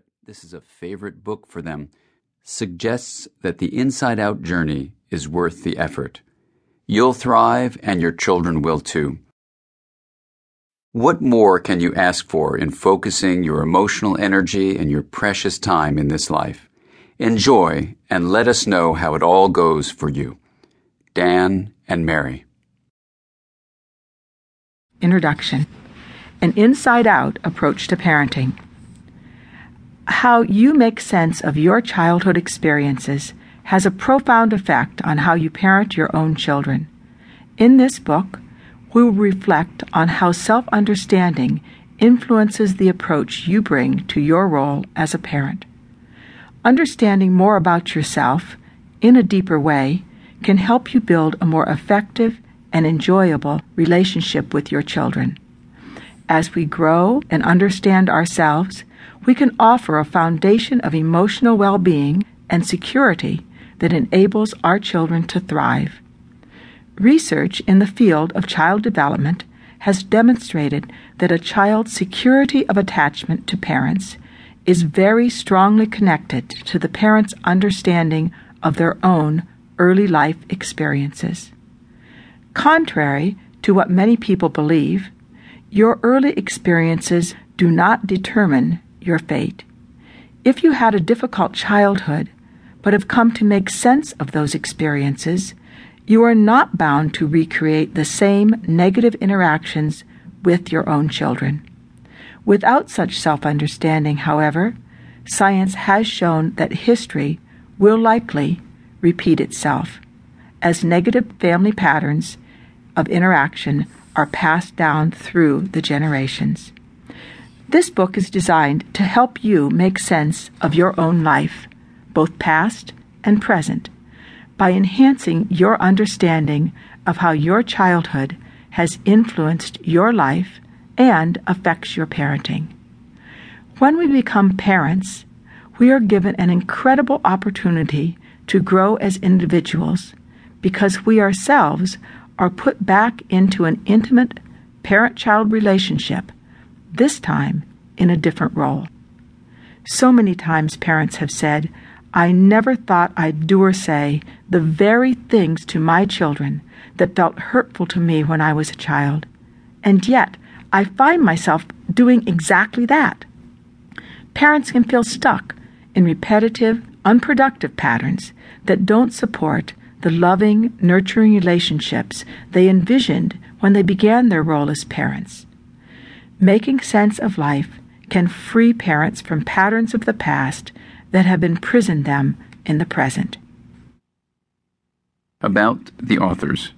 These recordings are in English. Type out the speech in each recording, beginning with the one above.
that this is a favorite book for them suggests that the inside out journey is worth the effort. You'll thrive and your children will too. What more can you ask for in focusing your emotional energy and your precious time in this life? Enjoy and let us know how it all goes for you. Dan and Mary. Introduction An inside out approach to parenting. How you make sense of your childhood experiences has a profound effect on how you parent your own children. In this book, we will reflect on how self understanding influences the approach you bring to your role as a parent. Understanding more about yourself in a deeper way can help you build a more effective and enjoyable relationship with your children. As we grow and understand ourselves, we can offer a foundation of emotional well being and security that enables our children to thrive. Research in the field of child development has demonstrated that a child's security of attachment to parents is very strongly connected to the parent's understanding of their own early life experiences. Contrary to what many people believe, your early experiences do not determine your fate. If you had a difficult childhood, but have come to make sense of those experiences, you are not bound to recreate the same negative interactions with your own children. Without such self understanding, however, science has shown that history will likely repeat itself, as negative family patterns of interaction are passed down through the generations. This book is designed to help you make sense of your own life, both past and present, by enhancing your understanding of how your childhood has influenced your life and affects your parenting. When we become parents, we are given an incredible opportunity to grow as individuals because we ourselves are put back into an intimate parent child relationship, this time in a different role. So many times parents have said, I never thought I'd do or say the very things to my children that felt hurtful to me when I was a child. And yet, I find myself doing exactly that. Parents can feel stuck in repetitive, unproductive patterns that don't support the loving, nurturing relationships they envisioned when they began their role as parents. Making sense of life can free parents from patterns of the past that have imprisoned them in the present. About the authors.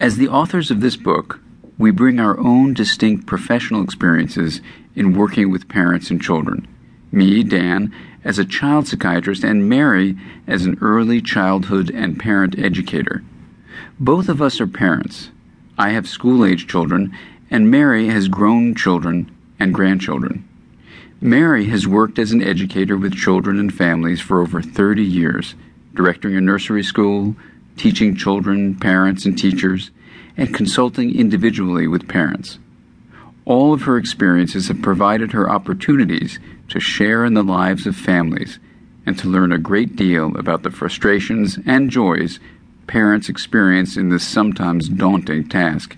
As the authors of this book, we bring our own distinct professional experiences in working with parents and children. Me, Dan, as a child psychiatrist, and Mary as an early childhood and parent educator. Both of us are parents. I have school age children, and Mary has grown children and grandchildren. Mary has worked as an educator with children and families for over 30 years, directing a nursery school, teaching children, parents, and teachers, and consulting individually with parents. All of her experiences have provided her opportunities to share in the lives of families and to learn a great deal about the frustrations and joys parents experience in this sometimes daunting task.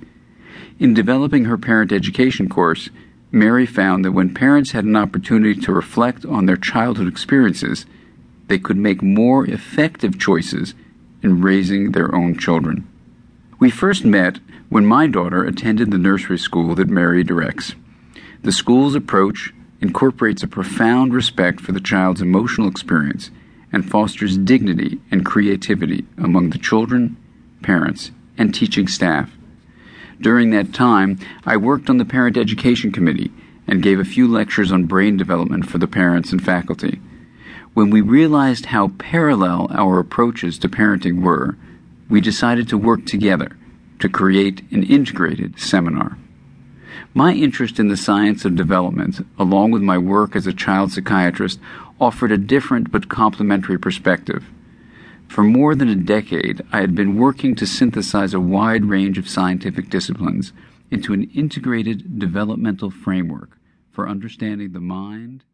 In developing her parent education course, Mary found that when parents had an opportunity to reflect on their childhood experiences, they could make more effective choices in raising their own children. We first met when my daughter attended the nursery school that Mary directs. The school's approach incorporates a profound respect for the child's emotional experience and fosters dignity and creativity among the children, parents, and teaching staff. During that time, I worked on the Parent Education Committee and gave a few lectures on brain development for the parents and faculty. When we realized how parallel our approaches to parenting were, we decided to work together to create an integrated seminar. My interest in the science of development, along with my work as a child psychiatrist, offered a different but complementary perspective. For more than a decade, I had been working to synthesize a wide range of scientific disciplines into an integrated developmental framework for understanding the mind